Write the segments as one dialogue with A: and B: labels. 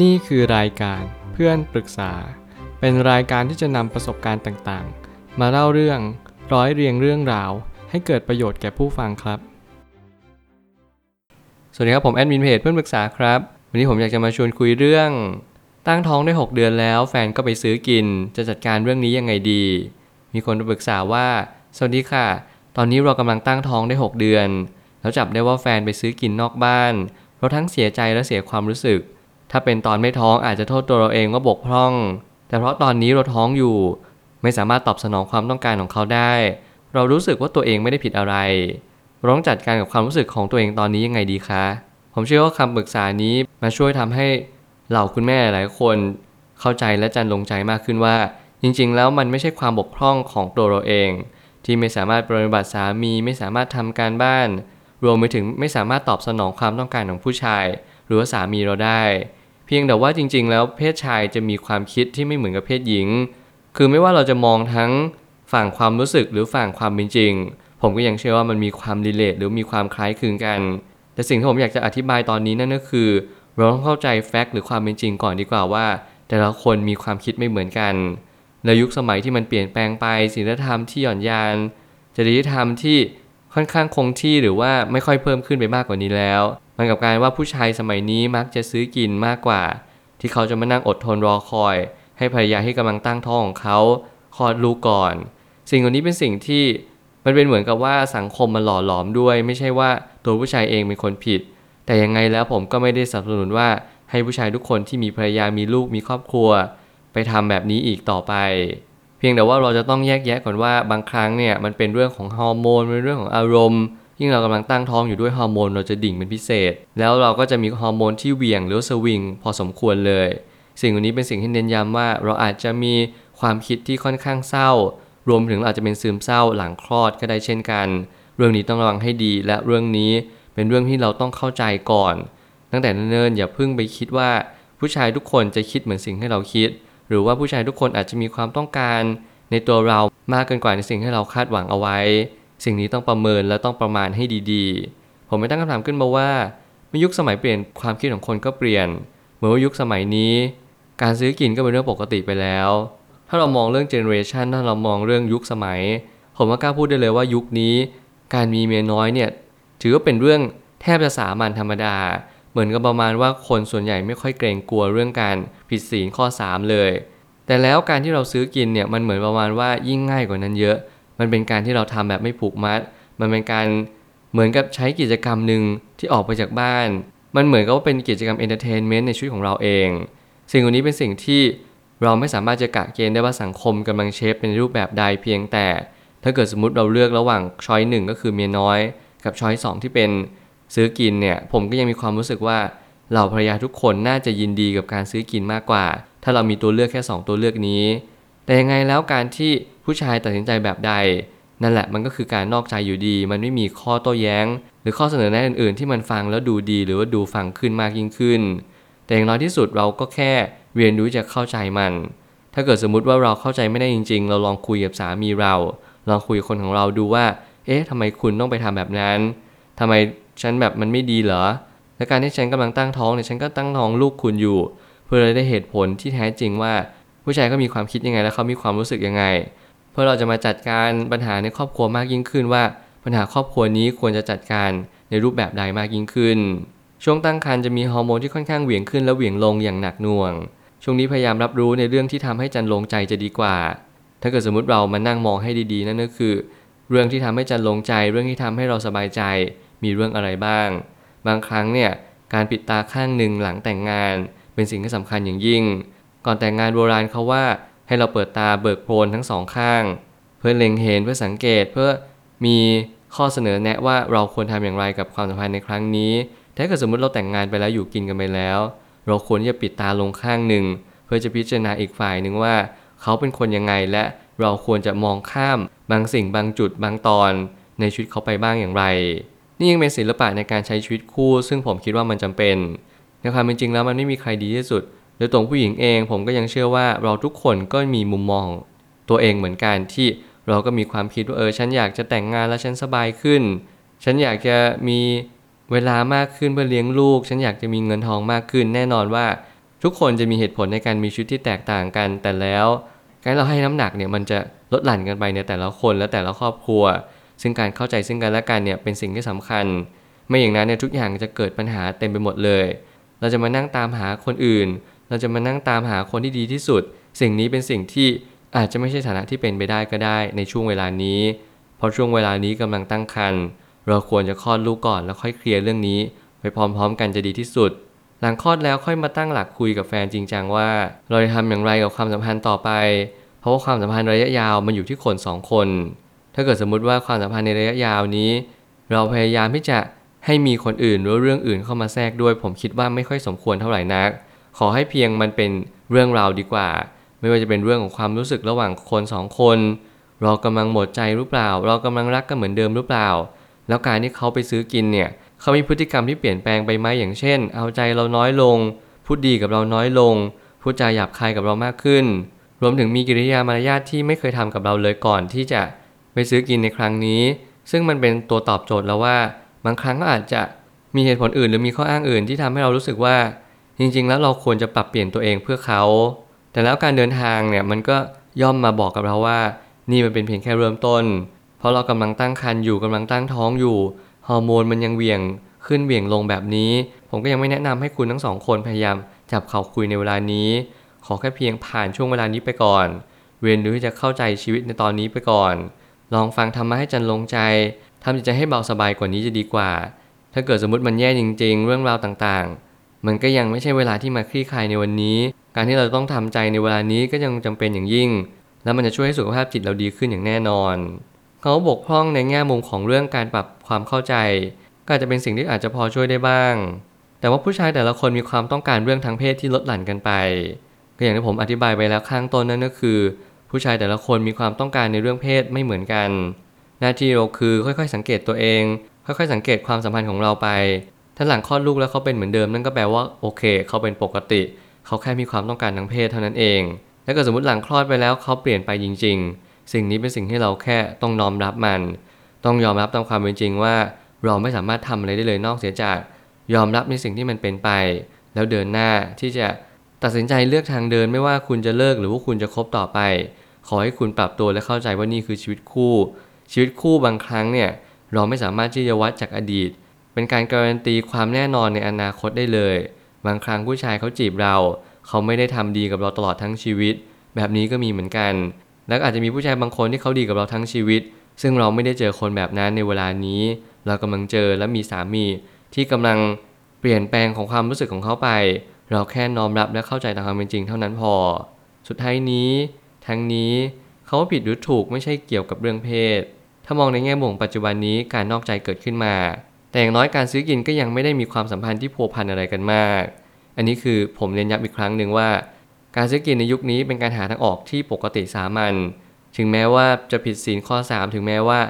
A: นี่คือรายการเพื่อนปรึกษา เป็นรายการที่จะนำประสบการณ์ต่างๆ มาเล่าเรื่องร้อยเรียงเรื่องราว ให้เกิดประโยชน์แก่ผู้ฟังครับ สวัสดีครับผมแอดมินเพจเพื่อนปรึกษาครับ วันนี้ผมอยากจะมาชวนคุยเรื่อง ตั้งท้องได้ 6 เดือนแล้ว แฟนก็ไปซื้อกิน จะจัดการเรื่องนี้ยังไงดี มีคนปรึกษาว่า สวัสดีค่ะ ตอนนี้เรากำลังตั้งท้องได้ 6 เดือน แล้วจับได้ว่าแฟนไปซื้อกินนอกบ้าน เราทั้งเสียใจและเสียความรู้สึก ถ้าเป็นตอนไม่ท้องอาจจะโทษตัวเราเองว่าบกพร่อง แต่เพราะตอนนี้เราท้องอยู่ ไม่สามารถตอบสนองความต้องการของเขาได้ เรารู้สึกว่าตัวเองไม่ได้ผิดอะไรเราต้องจัดการกับความรู้สึกของตัวเองตอนนี้ยังไงดีคะ ผมเชื่อว่าคำปรึกษานี้มาช่วยทำให้เหล่าคุณแม่หลายคนเข้าใจและจันลงใจมากขึ้นว่า จริง ๆ แล้วมันไม่ใช่ความบกพร่องของตัวเราเอง ที่ไม่สามารถปฏิบัติสามีไม่สามารถทำการบ้าน รวมไปถึงไม่สามารถตอบสนองความต้องการของผู้ชาย หรือว่าสามีเราได้ พียงแต่ว่าจริง ๆ แล้วเพศชายจะมีความคิดที่ไม่เหมือนกับเพศหญิง คือไม่ว่าเราจะมองทั้งฝั่งความรู้สึกหรือฝั่งความเป็นจริง ผมก็ยังเชื่อว่ามันมีความรีเลทหรือมีความคล้ายคลึงกัน แต่สิ่งที่ผมอยากจะอธิบายตอนนี้นั่นก็คือ เราต้องเข้าใจแฟกต์หรือความเป็นจริงก่อนดีกว่าว่า แต่ละคนมีความคิดไม่เหมือนกัน ในยุคสมัยที่มันเปลี่ยนแปลงไปศีลธรรมที่หย่อนยานจริยธรรมที่ค่อนข้างคงที่หรือว่าไม่ค่อยเพิ่มขึ้นไปมากกว่านี้แล้ว มันกับการว่าผู้ชายสมัยนี้มักจะซื้อกินมากกว่า ที่เขาจะมานั่งอดทนรอคอย ให้ภรรยาที่กำลังตั้งท้องของเขาคลอดลูกก่อน สิ่งเหล่านี้เป็นสิ่งที่มันเป็นเหมือนกับว่าสังคมมันหล่อหลอมด้วย ไม่ใช่ว่าตัวผู้ชายเองเป็นคนผิด แต่ยังไงแล้วผมก็ไม่ได้สนับสนุนว่าให้ผู้ชายทุกคนที่มีภรรยามีลูกมีครอบครัว ไปทำแบบนี้อีกต่อไป เพียงแต่ว่าเราจะต้องแยกแยะก่อนว่าบางครั้งเนี่ยมันเป็นเรื่องของฮอร์โมนเป็นเรื่องของอารมณ์ ยิ่งเรากำลังตั้งท้องอยู่ด้วยฮอร์โมนเราจะดิ่งเป็นพิเศษ แล้วเราก็จะมีฮอร์โมนที่เวียงหรือสวิงพอสมควรเลย สิ่งเหล่านี้เป็นสิ่งที่เน้นย้ำว่า เราอาจจะมีความคิดที่ค่อนข้างเศร้า รวมถึงอาจจะเป็นซึมเศร้าหลังคลอดก็ได้เช่นกัน เรื่องนี้ต้องระวังให้ดี และเรื่องนี้เป็นเรื่องที่เราต้องเข้าใจก่อน ตั้งแต่เนิ่นๆอย่าเพิ่งไปคิดว่าผู้ชายทุกคนจะคิดเหมือนสิ่งที่เราคิด หรือว่าผู้ชายทุกคนอาจจะมีความต้องการในตัวเรามากเกินกว่าในสิ่งที่เราคาดหวังเอาไว้ สิ่งนี้ต้องประเมินและต้องประมาณให้ดีๆ ผมไม่ตั้งคำถามขึ้นมาว่าเมื่อยุคสมัยเปลี่ยนความคิดของคนก็เปลี่ยน เหมือนว่ายุคสมัยนี้ การซื้อกินก็เป็นเรื่องปกติไปแล้ว ถ้าเรามองเรื่องเจเนอเรชันถ้าเรามองเรื่องยุคสมัย ผมว่ากล้าพูดได้เลยว่ายุคนี้ การมีเมียน้อยเนี่ยถือว่าเป็นเรื่องแทบจะสามัญธรรมดา เหมือนกับประมาณว่าคนส่วนใหญ่ไม่ค่อยเกรงกลัวเรื่องการผิดศีลข้อ 3 เลย แต่แล้วการที่เราซื้อกินเนี่ยมันเหมือนประมาณว่ายิ่งง่ายกว่านั้นเยอะ มันเป็นการที่เราทำแบบไม่ผูกมัด มันเป็นการเหมือนกับใช้กิจกรรมหนึ่งที่ออกไปจากบ้าน มันเหมือนกับว่าเป็นกิจกรรม entertainment ในชีวิตของเราเอง สิ่งเหล่านี้เป็นสิ่งที่เราไม่สามารถจะกะเกณฑ์ได้ว่าสังคมกำลัง shape เป็นรูปแบบใดเพียงแต่ ถ้าเกิดสมมติเราเลือกระหว่างช้อยหนึ่งก็คือเมียน้อย กับช้อยสองที่เป็นซื้อกินเนี่ยผมก็ยังมีความรู้สึกว่าเหล่าภรรยาทุกคนน่าจะยินดีกับการซื้อกินมากกว่า ถ้าเรามีตัวเลือกแค่ 2 ตัวเลือกนี้ แต่ยังไงแล้วการที่ผู้ชายตัดสินใจแบบใด นั่นแหละมันก็คือการนอกใจอยู่ดี มันไม่มีข้อโต้แย้ง หรือข้อเสนอแนะอื่น ๆ ที่มันฟังแล้วดูดีหรือว่าดูฟังขึ้นมากยิ่งขึ้น แต่อย่างน้อยที่สุดเราก็แค่เรียนรู้จะเข้าใจมัน ถ้าเกิดสมมติว่าเราเข้าใจไม่ได้จริง ๆ เราลองคุยกับสามีเรา ลองคุยกับคนของเราดูว่า เอ๊ะทำไมคุณต้องไปทำแบบนั้นทำไมฉันแบบมันไม่ดีเหรอและการที่ฉันกำลังตั้งท้องเนี่ยฉันก็ตั้งท้องลูกคุณอยู่ เพื่อเรได้เหตุผลที่แท้จริงว่า ผู้ชายก็มีความคิดยังไง และเขามีความรู้สึกยังไง เพื่อเราจะมาจัดการปัญหาในครอบครัวมากยิ่งขึ้นว่า ปัญหาครอบครัวนี้ควรจะจัดการในรูปแบบใดมากยิ่งขึ้น ช่วงตั้งครรภ์จะมีฮอร์โมนที่ค่อนข้างเหวี่ยงขึ้นและเหวี่ยงลงอย่างหนักหน่วง ช่วงนี้พยายามรับรู้ในเรื่องที่ทำให้จันลงใจจะดีกว่า ถ้าเกิดสมมติเรามานั่งมองให้ดีๆนั่นก็คือ เรื่องที่ทำให้จันลงใจ เรื่องที่ทำให้เราสบายใจ มีเรื่องอะไรบ้าง บางครั้งเนี่ยการปิดตาข้างหนึ่งหลังแต่งงาน เป็นสิ่งที่สำคัญอย่างยิ่ง ก่อนแต่งงานโบราณเขาว่าให้เราเปิดตาเบิกโพลนทั้งสองข้าง เพื่อเล็งเห็นเพื่อสังเกตเพื่อมีข้อเสนอแนะว่าเราควรทำอย่างไรกับความสัมพันธ์ในครั้งนี้ถ้าเกิดสมมติเราแต่งงานไปแล้วอยู่กินกันไปแล้ว เราควรจะปิดตาลงข้างหนึ่ง เพื่อจะพิจารณาอีกฝ่ายหนึ่งว่า เขาเป็นคนยังไงและเราควรจะมองข้ามบางสิ่งบางจุดบางตอน ในชีวิตเขาไปบ้างอย่างไร นี่ยังเป็นศิลปะในการใช้ชีวิตคู่ ซึ่งผมคิดว่ามันจำเป็นในความเป็นจริงแล้วมันไม่มีใครดีที่สุด โดยตรงผู้หญิงเองผมก็ยังเชื่อว่าเราทุกคนก็มีมุมมองตัวเองเหมือนกันที่เราก็มีความคิดว่าเออฉันอยากจะแต่งงานแล้วฉันสบายขึ้น ฉันอยากจะมีเวลามากขึ้นเพื่อเลี้ยงลูก ฉันอยากจะมีเงินทองมากขึ้น แน่นอนว่าทุกคนจะมีเหตุผลในการมีชีวิตที่แตกต่างกัน แต่แล้วการเราให้น้ำหนักเนี่ยมันจะลดหลั่นกันไปในแต่ละคนและแต่ละครอบครัว ซึ่งการเข้าใจซึ่งกันและกันเนี่ยเป็นสิ่งที่สำคัญ ไม่อย่างนั้นเนี่ยทุกอย่างจะเกิดปัญหาเต็มไปหมดเลย เราจะมานั่งตามหาคนอื่น เราจะมานั่งตามหาคนที่ดีที่สุด สิ่งนี้เป็นสิ่งที่อาจจะไม่ใช่ฐานะที่เป็นไปได้ก็ได้ในช่วงเวลานี้ เพราะช่วงเวลานี้กำลังตั้งครรภ์เราควรจะคลอดลูกก่อนแล้วค่อยเคลียร์เรื่องนี้ ไปพร้อมๆ กันจะดีที่สุด หลังคลอดแล้วค่อยมาตั้งหลักคุยกับแฟนจริงจังว่า เราจะทำอย่างไรกับความสัมพันธ์ต่อไป เพราะว่าความสัมพันธ์ระยะยาวมันอยู่ที่คนสองคน ถ้าเกิดสมมุติว่าความสัมพันธ์ในระยะยาวนี้ เราพยายามที่จะให้มีคนอื่นหรือเรื่องอื่นเข้ามาแทรกด้วย ผมคิดว่าไม่ค่อยสมควรเท่าไหร่นัก ขอให้เพียงมันเป็นเรื่องราวดีกว่า ไม่ว่าจะเป็นเรื่องของความรู้สึกระหว่างคนสองคน เรากำลังหมดใจหรือเปล่า เรากำลังรักกันเหมือนเดิมหรือเปล่า แล้วการที่เขาไปซื้อกินเนี่ยเขามีพฤติกรรมที่เปลี่ยนแปลงไปไหมอย่างเช่น เอาใจเราน้อยลง พูดดีกับเราน้อยลง พูดจาหยาบคายกับเรามากขึ้น รวมถึงมีกิริยามารยาทที่ไม่เคยทำกับเราเลยก่อนที่จะไปซื้อกินในครั้งนี้ ซึ่งมันเป็นตัวตอบโจทย์แล้วว่า บางครั้งก็อาจจะมีเหตุผลอื่น หรือมีข้ออ้างอื่นที่ทำให้เรารู้สึกว่า จริงๆ แล้วเราควรจะปรับเปลี่ยนตัวเองเพื่อเขา แต่แล้วการเดินทางเนี่ยมันก็ย่อมมาบอกกับเราว่า นี่มันเป็นเพียงแค่เริ่มต้น เพราะเรากำลังตั้งครรภ์อยู่กำลังตั้งท้องอยู่ ฮอร์โมนมันยังเหวี่ยงขึ้นเหวี่ยงลงแบบนี้ ผมก็ยังไม่แนะนำให้คุณทั้งสองคนพยายามจับเขาคุยในเวลานี้ ขอแค่เพียงผ่านช่วงเวลานี้ไปก่อน เรียนรู้ที่จะเข้าใจชีวิตในตอนนี้ไปก่อน ลองฟังธรรมะให้จันลงใจทำจิตใจให้เบาสบายกว่านี้จะดีกว่า ถ้าเกิดสมมติมันแย่จริง ๆ เรื่องราวต่างๆ มันก็ยังไม่ใช่เวลาที่มาคลี่คลายในวันนี้ การที่เราต้องทำใจในเวลานี้ก็ยังจำเป็นอย่างยิ่ง แล้วมันจะช่วยให้สุขภาพจิตเราดีขึ้นอย่างแน่นอน เขาบกพร่องในแง่มุมของเรื่องการปรับความเข้าใจก็อาจจะเป็นสิ่งที่อาจจะพอช่วยได้บ้าง แต่ว่าผู้ชายแต่ละคนมีความต้องการเรื่องทางเพศที่ลดหลั่นกันไปก็อย่างที่ผมอธิบายไปแล้วข้างต้นนั่นก็คือ ผู้ชายแต่ละคนมีความต้องการในเรื่องเพศไม่เหมือนกัน หน้าที่เราคือค่อยๆ สังเกตตัวเอง ค่อยๆ สังเกตความสัมพันธ์ของเราไป ถ้าหลังคลอดลูกแล้วเขาเป็นเหมือนเดิมนั่นก็แปลว่าโอเคเขาเป็นปกติ เขาแค่มีความต้องการทางเพศเท่านั้นเองถ้าเกิดสมมติหลังคลอดไปแล้วเขาเปลี่ยนไปจริง ๆ สิ่งนี้เป็นสิ่งที่เราแค่ต้องน้อมรับมัน ต้องยอมรับตามความเป็นจริงว่า เราไม่สามารถทำอะไรได้เลยนอกเสียจาก ยอมรับในสิ่งที่มันเป็นไป แล้วเดินหน้าที่จะตัดสินใจเลือกทางเดินไม่ว่าคุณจะเลิกหรือว่าคุณจะคบต่อไป ขอให้คุณปรับตัวและเข้าใจว่านี่คือชีวิตคู่ ชีวิตคู่บางครั้งเนี่ยเราไม่สามารถที่จะวัดจากอดีต เป็นการการันตีความแน่นอนในอนาคตได้เลย บางครั้งผู้ชายเขาจีบเรา เขาไม่ได้ทำดีกับเราตลอดทั้งชีวิต แบบนี้ก็มีเหมือนกัน แล้วอาจจะมีผู้ชายบางคนที่เขาดีกับเราทั้งชีวิต ซึ่งเราไม่ได้เจอคนแบบนั้นในเวลานี้ เรากำลังเจอและมีสามีที่กำลังเปลี่ยนแปลงของความรู้สึกของเขาไป เราแค่น้อมรับและเข้าใจตามความเป็นจริงเท่านั้นพอ สุดท้ายนี้ ทั้งนี้เขาว่าผิดหรือถูกไม่ใช่เกี่ยวกับเรื่องเพศ ถ้ามองในแง่มุมปัจจุบันนี้การนอกใจเกิดขึ้นมา แต่อย่างน้อยการซื้อกินก็ยังไม่ได้มีความสัมพันธ์ที่พัวพันอะไรกันมาก อันนี้คือผมเน้นย้ำอีกครั้งหนึ่งว่า การซื้อกินในยุคนี้เป็นการหาทางออกที่ปกติสามัญ ถึงแม้ว่าจะผิดศีลข้อ 3 ถึงแม้ว่า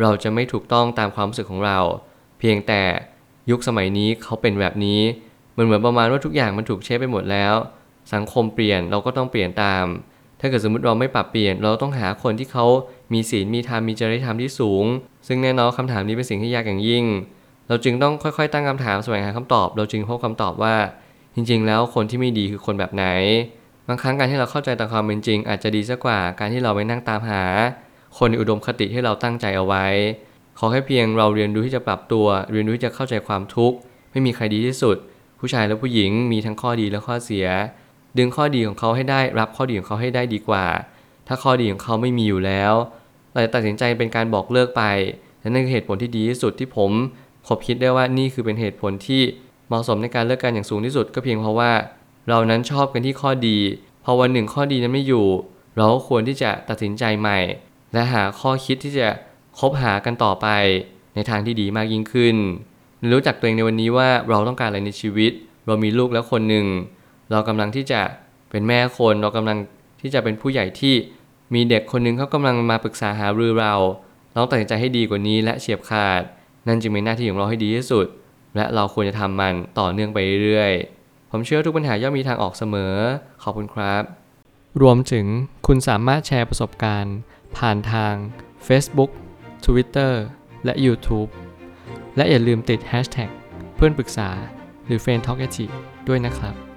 A: เราจะไม่ถูกต้องตามความรู้สึกของเรา เพียงแต่ยุคสมัยนี้เขาเป็นแบบนี้มันเหมือนประมาณว่าทุกอย่างมันถูกเชฟไปหมดแล้ว สังคมเปลี่ยนเราก็ต้องเปลี่ยนตาม ถ้าเกิดสมมติเราไม่ปรับเปลี่ยน เราต้องหาคนที่เขามีศีลมีธรรมมีจริยธรรมที่สูง ซึ่งแน่นอนคำถามนี้เป็นสิ่งที่ยากอย่างยิ่ง เราจึงต้องค่อยๆ ตั้งคำถามแสวงหาคำตอบ เราจึงพบคำตอบว่า จริง ๆ แล้วคนที่ไม่ดีคือคนแบบไหน บางครั้งการที่เราเข้าใจตามความเป็นจริง อาจจะดีสักกว่าการที่เราไปนั่งตามหาคนในอุดมคติที่เราตั้งใจเอาไว้ ขอแค่เพียงเราเรียนรู้ที่จะปรับตัว เรียนรู้ที่จะเข้าใจความทุกข์ ไม่มีใครดีที่สุด ผู้ชายและผู้หญิงมีทั้งข้อดีและข้อเสีย ดึงข้อดีของเขาให้ได้ รับข้อดีของเขาให้ได้ดีกว่า ถ้าข้อดีของเขาไม่มีอยู่แล้วเราจะตัดสินใจเป็นการบอกเลิกไปและนั่นคือเหตุผลที่ดีที่สุดที่ผม คบคิดได้ว่านี่คือเป็นเหตุผลที่เหมาะสมในการเลิกกันอย่างสูงที่สุดก็เพียงเพราะว่า เรานั้นชอบกันที่ข้อดี พอวันหนึ่งข้อดีนั้นไม่อยู่ เราก็ควรที่จะตัดสินใจใหม่ และหาข้อคิดที่จะคบหากันต่อไป ในทางที่ดีมากยิ่งขึ้น รู้จักตัวเองในวันนี้ว่าเราต้องการอะไรในชีวิต เรามีลูกแล้วคนหนึ่ง เรากำลังที่จะเป็นแม่คน เรากำลังที่จะเป็นผู้ใหญ่ที่มีเด็กคนหนึ่งเขากำลังมาปรึกษาหารือเรา เราต้องตัดสินใจให้ดีกว่านี้และเฉียบขาด นั่นจึงเป็นหน้าที่ของเราให้ดีที่สุด และเราควรจะทำมันต่อเนื่องไปเรื่อยๆ ผมเชื่อทุกปัญหาย่อมมีทางออกเสมอ ขอบคุณครับ รวมถึงคุณสามารถแชร์ประสบการณ์ ผ่านทาง Facebook Twitter และ YouTube และอย่าลืมติด Hashtag เพื่อนปรึกษาหรือ f r ร e n d t a l k ด้วยนะครับ